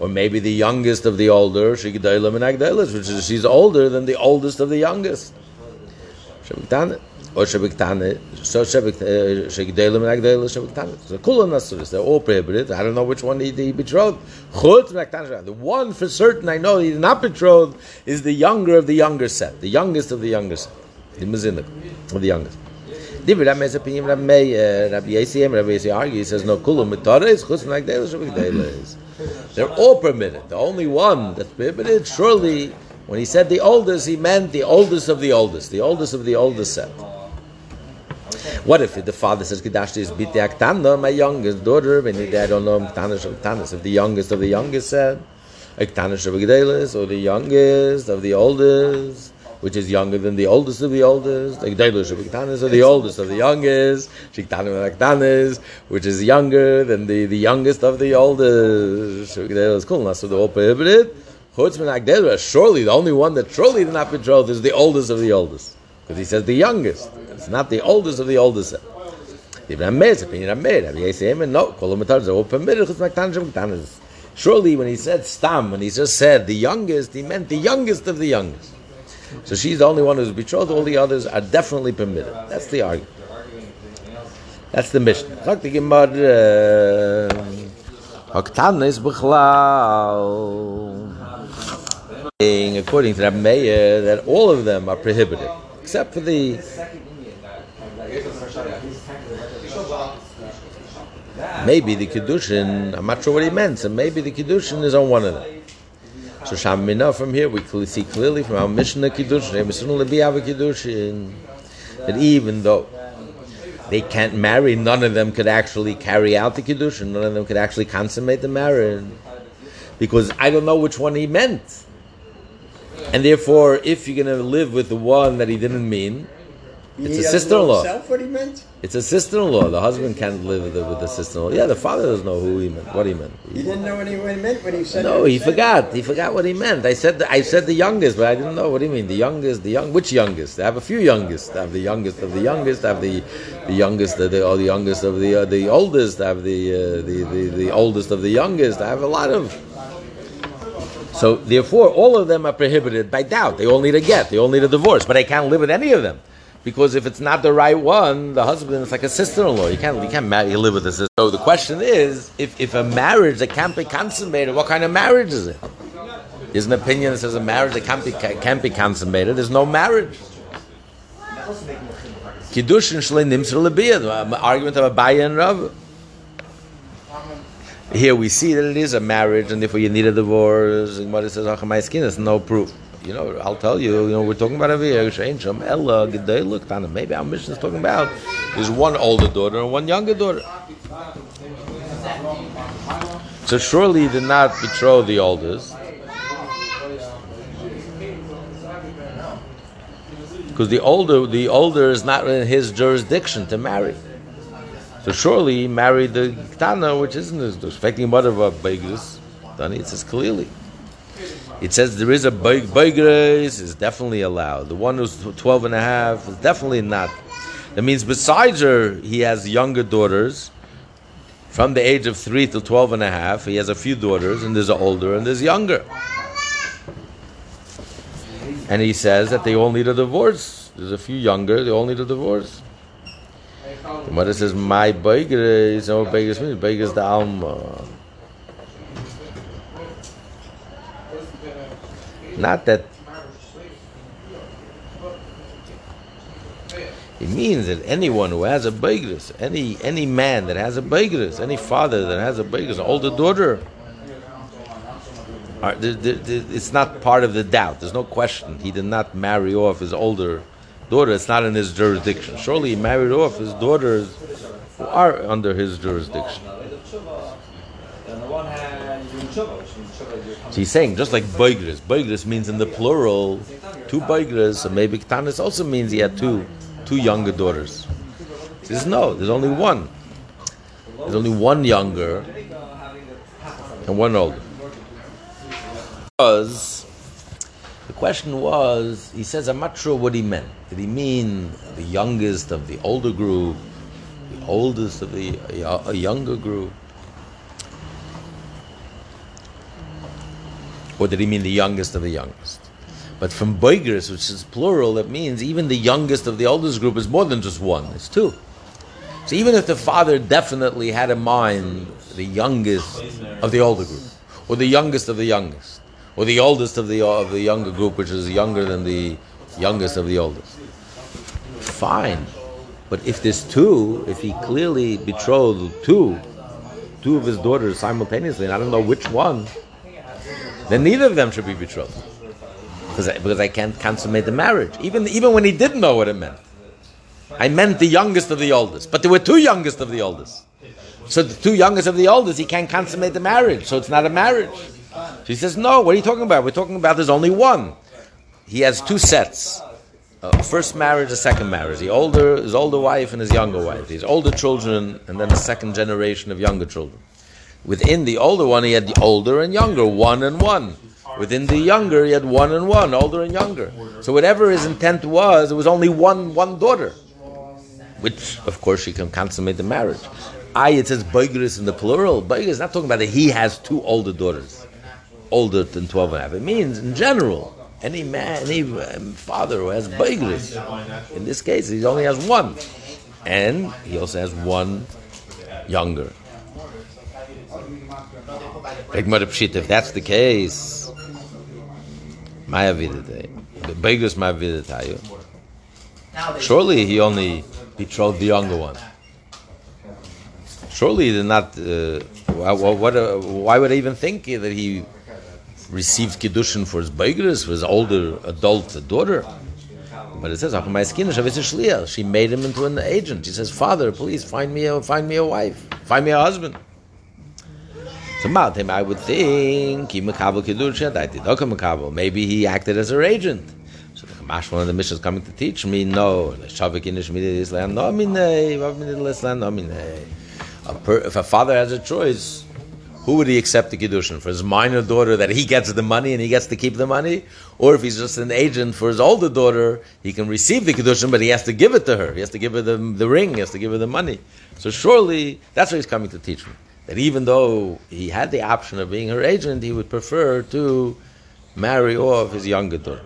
or maybe the youngest of the older, which is she's older than the oldest of the youngest. Or Shabiktane, so Shabikdalim and Agdalim, Shabiktane. So Kulan Nasuris, they're all prohibited. I don't know which one he, he betrothed. The one for certain I know he did not betrothed is the younger of the younger set, the youngest of the younger set, the Mazinik of the youngest. Rabbi opinion, Rabbi Rabbi Yisiyim, Rabbi he says, no, Kulam Mitzvah is Chus Agdalim, Shabikdalim. They're all permitted. The only one that's prohibited, surely, when he said the oldest, he meant the oldest of the oldest, the oldest of the oldest set. What if the father says Kedashti is Biti Aktana, my youngest daughter, when he I don't know Ktana if the youngest of the youngest said, Aktana Shabagdelis, or the youngest of the oldest, which is younger than the oldest of the oldest. Like Shebiktanis are the oldest of the youngest. Shiktanis which is younger than the, the youngest of the oldest. Shebiktanis cool. So they're all prohibited. Surely the only one that surely did not betrothed is the oldest of the oldest. Because he says the youngest. It's not the oldest of the oldest. Surely when he said stam, when he just said the youngest, he meant the youngest of the youngest. So she's the only one who's betrothed. All the others are definitely permitted. That's the argument. That's the Mishnah. Uh, According to Rabbi Meir, that all of them are prohibited, except for the maybe the kiddushin. I'm not sure what he meant. So maybe the kiddushin is on one of them. So Shamina from here we see clearly from our Mishnah Kiddush, Kiddush, that even though they can't marry, none of them could actually carry out the Kiddush, and none of them could actually consummate the marriage. Because I don't know which one he meant. And therefore, if you're going to live with the one that he didn't mean, It's He a sister-in-law. what he meant? It's a sister-in-law. The husband can't live with the, with the sister-in-law. Yeah, the father doesn't know who he meant. What he meant. He didn't know what he, he meant when he said No, he forgot. He forgot what he meant. I said the, I said the youngest, but I didn't know what he mean. The youngest, the young. Which youngest? I have a few youngest. I have the youngest of the youngest. I have the the youngest, the, the, or the youngest of the uh, the oldest. I have the, uh, the the the oldest of the youngest. I have a lot of. So therefore, all of them are prohibited by doubt. They all need a get. They all need a divorce. But I can't live with any of them. Because if it's not the right one, the husband is like a sister-in-law. You can't, you can't marry, you live with a sister. So the question is, if, if a marriage that can't be consummated, what kind of marriage is it? There's an opinion that says a marriage that can't be, can't be consummated. There's no marriage. Kiddushin shlei nimser lebiyad. Um, argument of Abaye and Rav. Here we see that it is a marriage, and therefore you need a divorce. And it says, "Achamai skin," there's no proof. You know, I'll tell you. You know, we're talking about over here. Ella it. Maybe our Mishnah is talking about is one older daughter and one younger daughter. So surely he did not betroth the oldest. Because the older, the older is not in his jurisdiction to marry. So surely he married the Tana, which isn't his affecting mother of a. Then it says clearly. It says there is a Beigris is definitely allowed. The one who's 12 and a half is definitely not. That means besides her, he has younger daughters. From the age of 3 to 12 and a half, he has a few daughters, and there's an older and there's younger. And he says that they all need a divorce. There's a few younger, they all need a divorce. The mother says, My Beigris, no Beigris means Beigris the Alma. Not that it means that anyone who has a beigris, any any man that has a beigris, any father that has a beigris, older daughter, are, the, the, the, it's not part of the doubt. There's no question. He did not marry off his older daughter. It's not in his jurisdiction. Surely he married off his daughters who are under his jurisdiction. So he's saying just like Beigris. Beigris means in the plural two Beigris, and maybe Ktanis also means he had two two younger daughters. He says no, there's only one. There's only one younger and one older. Because the question was, he says, I'm not sure what he meant. Did he mean the youngest of the older group, the oldest of the a younger group? Or did he mean the youngest of the youngest? But from Beigris, which is plural, that means even the youngest of the oldest group is more than just one, it's two. So even if the father definitely had in mind the youngest of the older group, or the youngest of the youngest, or the oldest of the of the younger group, which is younger than the youngest of the oldest, fine. But if there's two, if he clearly betrothed two, two of his daughters simultaneously, and I don't know which one, then neither of them should be betrothed. Because I, because I can't consummate the marriage. Even, even when he didn't know what it meant. I meant the youngest of the oldest. But there were two youngest of the oldest. So the two youngest of the oldest, he can't consummate the marriage. So it's not a marriage. So he says, no, what are you talking about? We're talking about there's only one. He has two sets. A first marriage, a second marriage. The older, his older wife and his younger wife. His older children, and then a second generation of younger children. Within the older one, he had the older and younger, one and one. Within the younger, he had one and one, older and younger. So whatever his intent was, it was only one one daughter, which of course she can consummate the marriage. I it says Beigris in the plural. Beigris is not talking about that he has two older daughters, older than twelve and a half. It means in general. Any man, any um, father who has Beigris, in this case, he only has one, and he also has one younger. If that's the case, Maya Begus Maya. Surely he only betrothed the younger one. Surely he did not. Uh, what, what, uh, why would I even think that he received kiddushin for his beigris, for his older adult daughter? But it says, she made him into an agent. She says, Father, please find me a, find me a wife, find me a husband. So Maltim, I would think maybe he acted as her agent. So the Kamash, one of the missions coming to teach me, no. A per, if a father has a choice, who would he accept the kiddushin for his minor daughter that he gets the money and he gets to keep the money, or if he's just an agent for his older daughter, he can receive the kiddushin, but he has to give it to her. He has to give her the, the ring. He has to give her the money. So surely that's what he's coming to teach me. That even though he had the option of being her agent, he would prefer to marry off his younger daughter.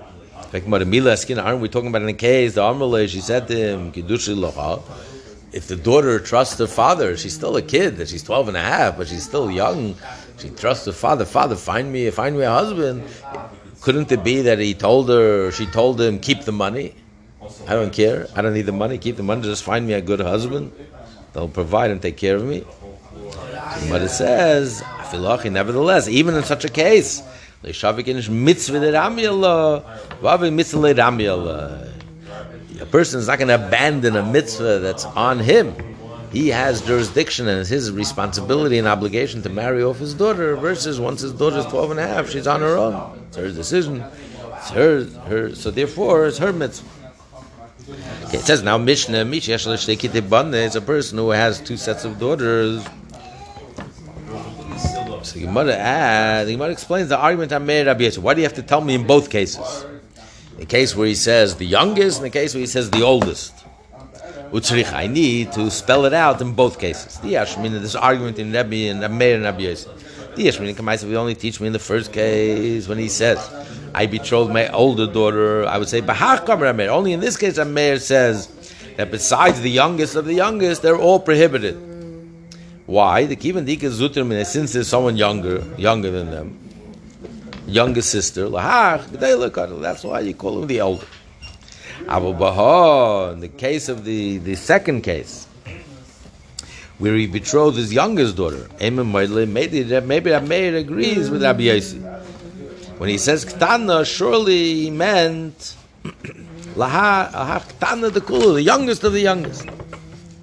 Aren't we talking about in a case, the Amalei, she said to him, Kiddushi Locha, if the daughter trusts her father, she's still a kid, that she's 12 and a half, but she's still young, she trusts her father, father, find me, find me a husband. Couldn't it be that he told her, she told him, keep the money? I don't care, I don't need the money, keep the money, just find me a good husband. They'll provide and take care of me. But it says, nevertheless, even in such a case, a person is not going to abandon a mitzvah that's on him. He has jurisdiction and it's his responsibility and obligation to marry off his daughter versus once his daughter is 12 and a half, she's on her own. It's her decision. It's her, her so therefore it's her mitzvah. Okay, it says now Mishnah, is a person who has two sets of daughters. So Gemara adds, the Gemara explains the argument I made. Why do you have to tell me in both cases? The case where he says the youngest, and the case where he says the oldest. Utzrich, I need to spell it out in both cases. The Yashmin, this argument in Rabbi and Meir and Rabbi Yosef. The Yashmin Kamaisa will only teach me in the first case when he says, I betrothed my older daughter. I would say, Bahar Kamar Only in this case, Meir says that besides the youngest of the youngest, they're all prohibited. Why? The Kivan Dika Zutter, since there's someone younger, younger than them, younger sister, that's why you call him the elder. Abu Baha, in the case of the, the second case, where he betrothed his youngest daughter, maybe maybe Meir agrees with Rabbi Yossi. When he says Ktana, surely he meant Laha Ktana the Kulu, the youngest of the youngest.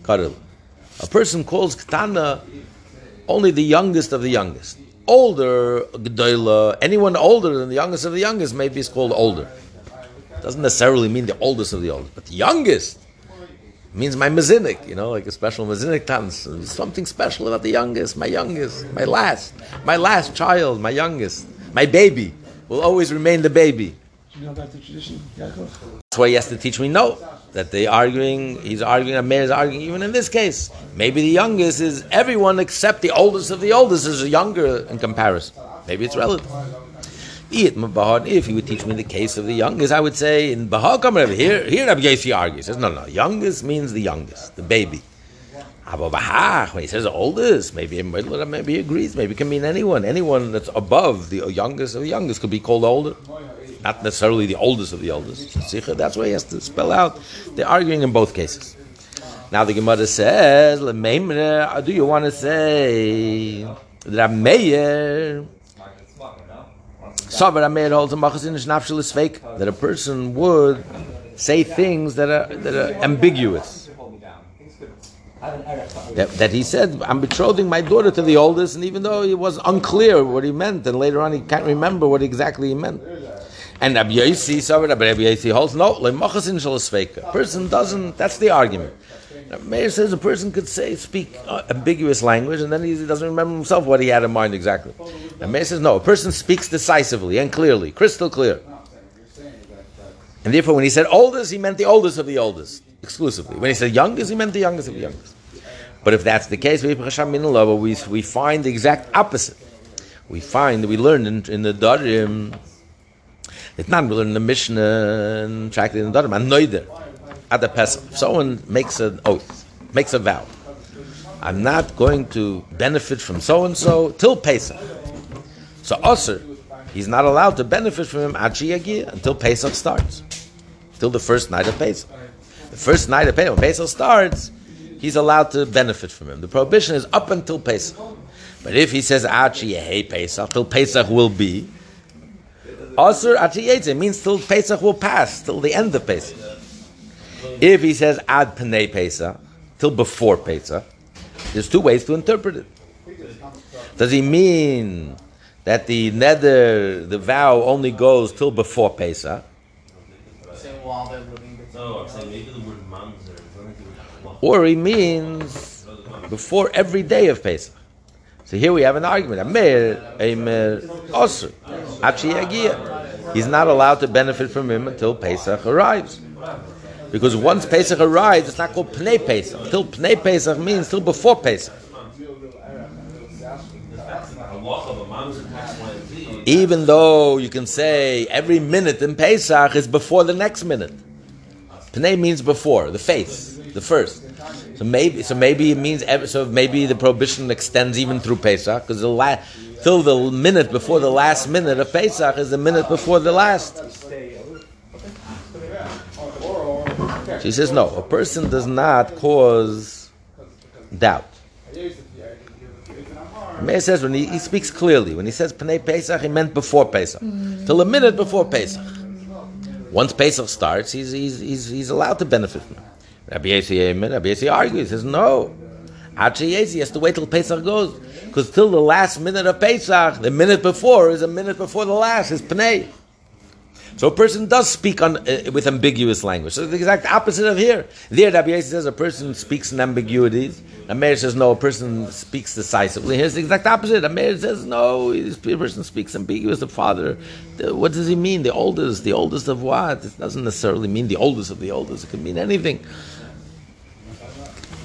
A person calls Ktana only the youngest of the youngest older G'dayla, anyone older than the youngest of the youngest, maybe is called older. Doesn't necessarily mean the oldest of the oldest, but the youngest means my mazinik, you know, like a special mazinik dance. Something special about the youngest, my youngest, my last, my last child, my youngest, my baby will always remain the baby. That's why he has to teach me no. That they arguing, he's arguing, a man is arguing, even in this case. Maybe the youngest is everyone except the oldest of the oldest is younger in comparison. Maybe it's relative. If he would teach me the case of the youngest, I would say in Bahakam here here Rabbi Yossi argues. Says, no, no, youngest means the youngest, the baby. When he says oldest, maybe maybe he agrees. Maybe it can mean anyone. Anyone that's above the youngest of the youngest could be called older not necessarily the oldest of the oldest. That's why he has to spell out. They're arguing in both cases. Now the Gemara says, uh, do you want to say that Meir Savar holds a machas in shnafshel is fake that a person would say things that are that are ambiguous. That, that, he said, I'm betrothing my daughter to the oldest, and even though it was unclear what he meant, and later on he can't remember what exactly he meant. And Rabbi Yossi, sorry, Rabbi Yossi holds no, lemochasin shal Person doesn't. That's the argument. The Meir says a person could say speak uh, ambiguous language, and then he doesn't remember himself what he had in mind exactly. And Meir says no, a person speaks decisively and clearly, crystal clear. And therefore, when he said oldest, he meant the oldest of the oldest exclusively. When he said youngest, he meant the youngest of the youngest. But if that's the case, we, we find the exact opposite. We find, we learn in, in Nedarim it's not really in the Mishnah and tractate in Nedarim. Anoider at the Pesach. If someone makes an oath, makes a vow, I'm not going to benefit from so and so till Pesach. So Osir, he's not allowed to benefit from him until Pesach starts, till the first night of Pesach. The first night of Pesach, when Pesach starts, he's allowed to benefit from him. The prohibition is up until Pesach. But if he says ah, Achi Pesach, till Pesach will be, Asur Achiyetze means till Pesach will pass, till the end of Pesach. If he says Ad Panei Pesach, till before Pesach, there's two ways to interpret it. Does he mean that the nether, the vow only goes till before Pesach? Or he means before every day of Pesach. So here we have an argument. Amir, Amir, Osir, He's not allowed to benefit from him until Pesach arrives. Because once Pesach arrives, it's not called Pnei Pesach. Till Pnei Pesach means till before Pesach. Even though you can say every minute in Pesach is before the next minute. Pnei means before, the face, the first. So maybe, so maybe it means so maybe the prohibition extends even through Pesach because the la- till the minute before the last minute of Pesach is the minute before the last. She says no. A person does not cause doubt. Meir says when he, he, speaks clearly, when he says Pnei Pesach, he meant before Pesach, mm. till a minute before Pesach. Once Pesach starts, he's, he's, he's, he's allowed to benefit from it. Rabbi Yesi Rabbi Yesi argues, says, no. Actually, he has to wait till Pesach goes. Because till the last minute of Pesach, the minute before is a minute before the last, is Pnei. So a person does speak on, uh, with ambiguous language. So the exact opposite of here. There, Rabbi says a person speaks in ambiguities. Meir says no, a person speaks decisively. Here's the exact opposite. Meir says no, a person speaks ambiguous. The father, the, what does he mean? The oldest, the oldest of what? It doesn't necessarily mean the oldest of the oldest. It could mean anything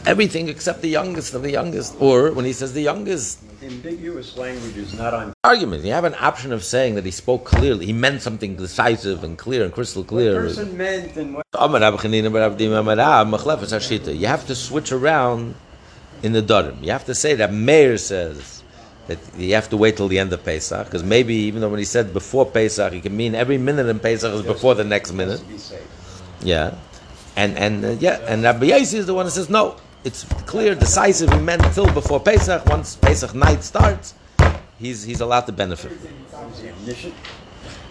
everything except the youngest of the youngest. Or when he says the youngest. Ambiguous language is not on argument. You have an option of saying that he spoke clearly. He meant something decisive and clear and crystal clear. What person meant and what. You have to switch around in Nedarim. You have to say that Meir says that you have to wait till the end of Pesach, because maybe even though when he said before Pesach, he can mean every minute in Pesach is before the next minute. Yeah. And and uh, yeah, and Rabbi Yossi is the one that says no it's clear, decisive. He meant till before Pesach. Once Pesach night starts, he's he's allowed to benefit.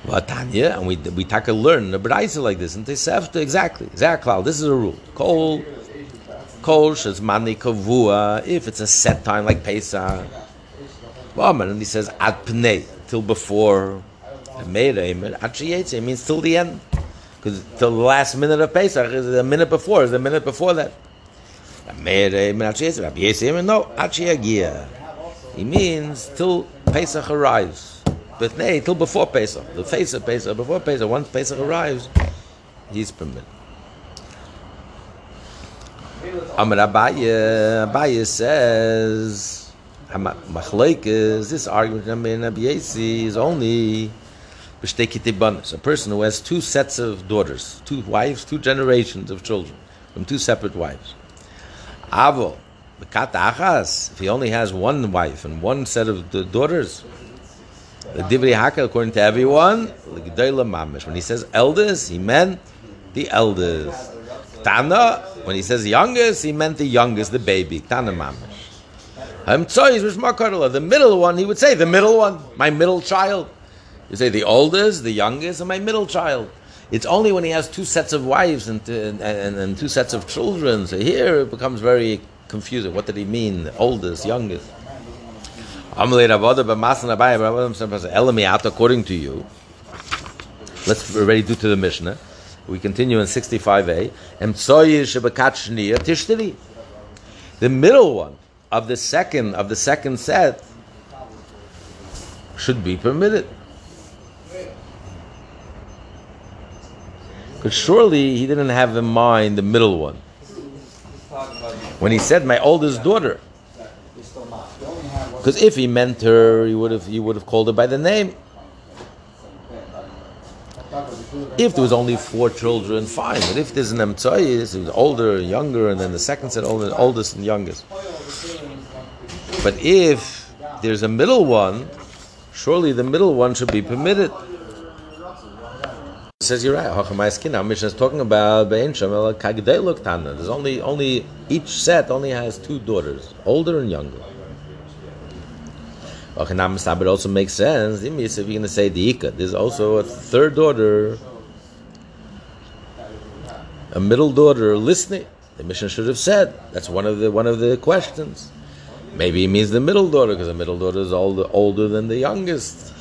Well, Tanya, and we we take a learn the Braisa like this, and they say exactly, exactly. This is a rule. Kol, kol mani kavua. If it's a set time like Pesach, well, and he says ad pnei till before Meir it means till the end, because till the last minute of Pesach is the minute before, is the minute before that. No, He means till Pesach arrives. But nay, till before Pesach. The face of Pesach, before Pesach, once Pesach arrives, he's permitted. Amar Abaye, Abaye says, Machlekes, this argument in Abiyesi is only a person who has two sets of daughters, two wives, two generations of children from two separate wives. Avo, achas, if he only has one wife and one set of daughters, the Divri Haka, according to everyone, when he says eldest, he meant the eldest. Tana, when he says youngest, he meant the youngest, the baby. Tana mamish. The middle one, he would say the middle one, my middle child. You say the oldest, the youngest, and my middle child. It's only when he has two sets of wives and, and, and, and two sets of children. So here it becomes very confusing. What did he mean? Oldest, youngest. According to you, let's already do to the Mishnah. We continue in 65a. The middle one of the second of the second set should be permitted. Because surely he didn't have in mind the middle one. When he said my oldest daughter. Because if he meant her, he would have he would have called her by the name. If there was only four children, fine. But if there's an emtsayis, it was older, younger, and then the second said older, oldest and youngest. But if there's a middle one, surely the middle one should be permitted says you're right. Now Mishnah is talking about There's only only each set only has two daughters, older and younger. But also makes sense. If you're going to say the there's also a third daughter, a middle daughter listening. The Mishnah should have said that's one of the one of the questions. Maybe it means the middle daughter because the middle daughter is older older than the youngest.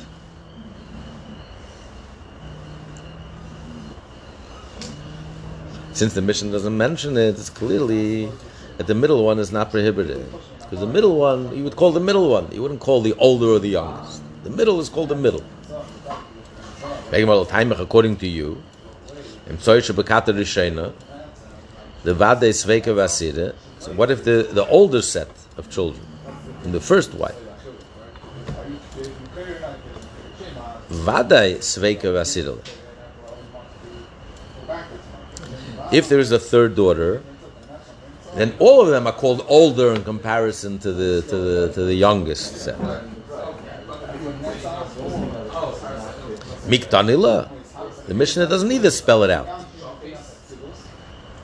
Since the Mishnah doesn't mention it, it's clearly that the middle one is not prohibited. Because the middle one, you would call the middle one. You wouldn't call the older or the youngest. The middle is called the middle. According to you, the. So what if the, the older set of children, in the first wife, Vadai Sveika Vasire. If there is a third daughter, then all of them are called older in comparison to the to the to the youngest set. Miktanila, the Mishnah doesn't need to spell it out.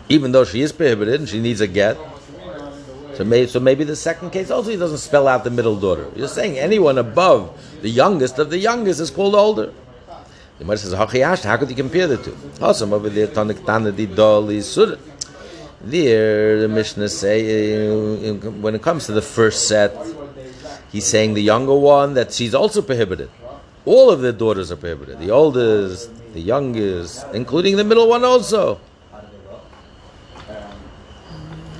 Even though she is prohibited and she needs a get. So maybe, so maybe the second case also he doesn't spell out the middle daughter. You're saying anyone above the youngest of the youngest is called older. The Gemara says, how could you compare the two? Awesome, over there, Tanik Tana di Doli Surah. There, the Mishnah say, uh, when it comes to the first set, he's saying the younger one that she's also prohibited. All of their daughters are prohibited. The oldest, the youngest, including the middle one also.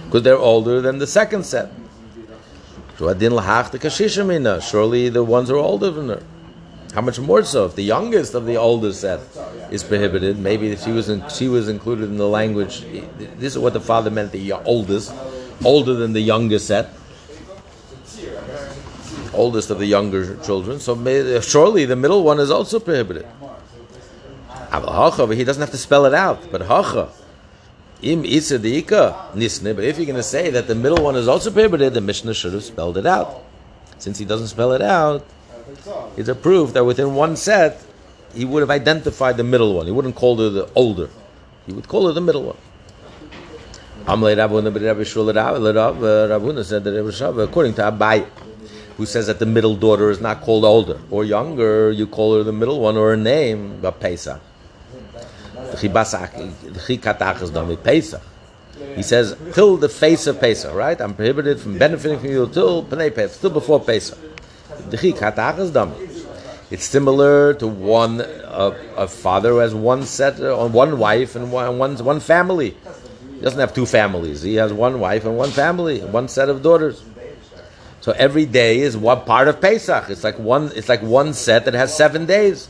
Because they're older than the second set. Surely the ones are older than her. How much more so? If the youngest of the older set is prohibited, maybe if she was in, she was included in the language. This is what the father meant: the oldest, older than the youngest set, oldest of the younger children. So may, surely the middle one is also prohibited. He doesn't have to spell it out, but hacha. Im nisne. But if you're going to say that the middle one is also prohibited, the Mishnah should have spelled it out. Since he doesn't spell it out, it's a proof that within one set, he would have identified the middle one. He wouldn't call her the older. He would call her the middle one. Uh, according to Abaye, who says that the middle daughter is not called older or younger, you call her the middle one or her name, but Pesach. He says, till the face of Pesach, right? I'm prohibited from benefiting from you till Panei Pesach, till before Pesach. It's similar to one a father who has one set on uh, one wife and one, one one family. He doesn't have two families. He has one wife and one family, one set of daughters. So every day is one part of Pesach. It's like one. It's like one set that has seven days.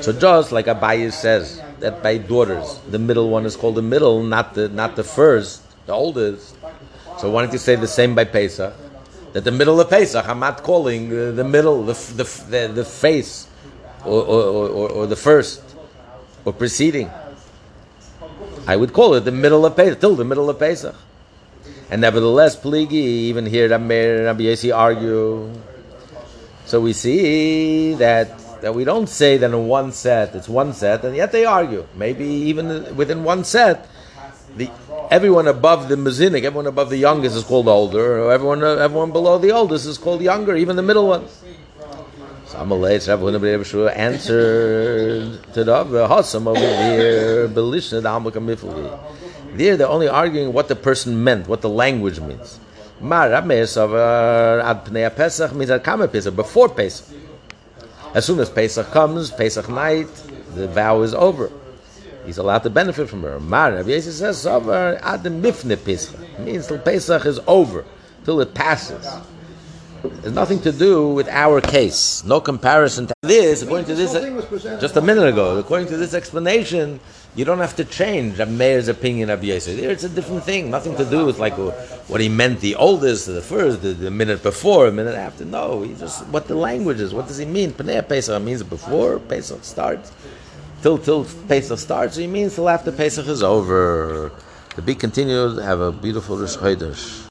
So just like Abaye says that by daughters, the middle one is called the middle, not the not the first, the oldest. So why don't you say the same by Pesach? That the middle of Pesach, I'm not calling the, the middle, the, the, the, the face, or, or, or, or, the first, or preceding. I would call it the middle of Pesach, till the middle of Pesach. And nevertheless, Pligi, even here Rabbi Yossi argue. So we see that that we don't say that in one set, it's one set, and yet they argue. Maybe even within one set, the everyone above the mazinik, everyone above the youngest is called older, or everyone everyone below the oldest is called younger, even the middle one. So Amalei Rav answered to the Hasam over there, Belishna the There they're only arguing what the person meant, what the language means. Pesach means at Pesach, before Pesach. As soon as Pesach comes, Pesach night, the vow is over he's allowed to benefit from her. Mar Yossi says over Adam Mifne Pesach means till Pesach is over, till it passes. There's nothing to do with our case. No comparison to this. According to this, just a minute ago, according to this explanation, you don't have to change a Meir's opinion of Yosef. There, it's a different thing. Nothing to do with like what he meant the oldest, the first, the, the minute before, a minute after. No, he just what the language is. What does he mean? Panei Pesach means before Pesach starts till till Pesach starts. He means till after Pesach is over. To be continued. Have a beautiful Rosh Chodesh.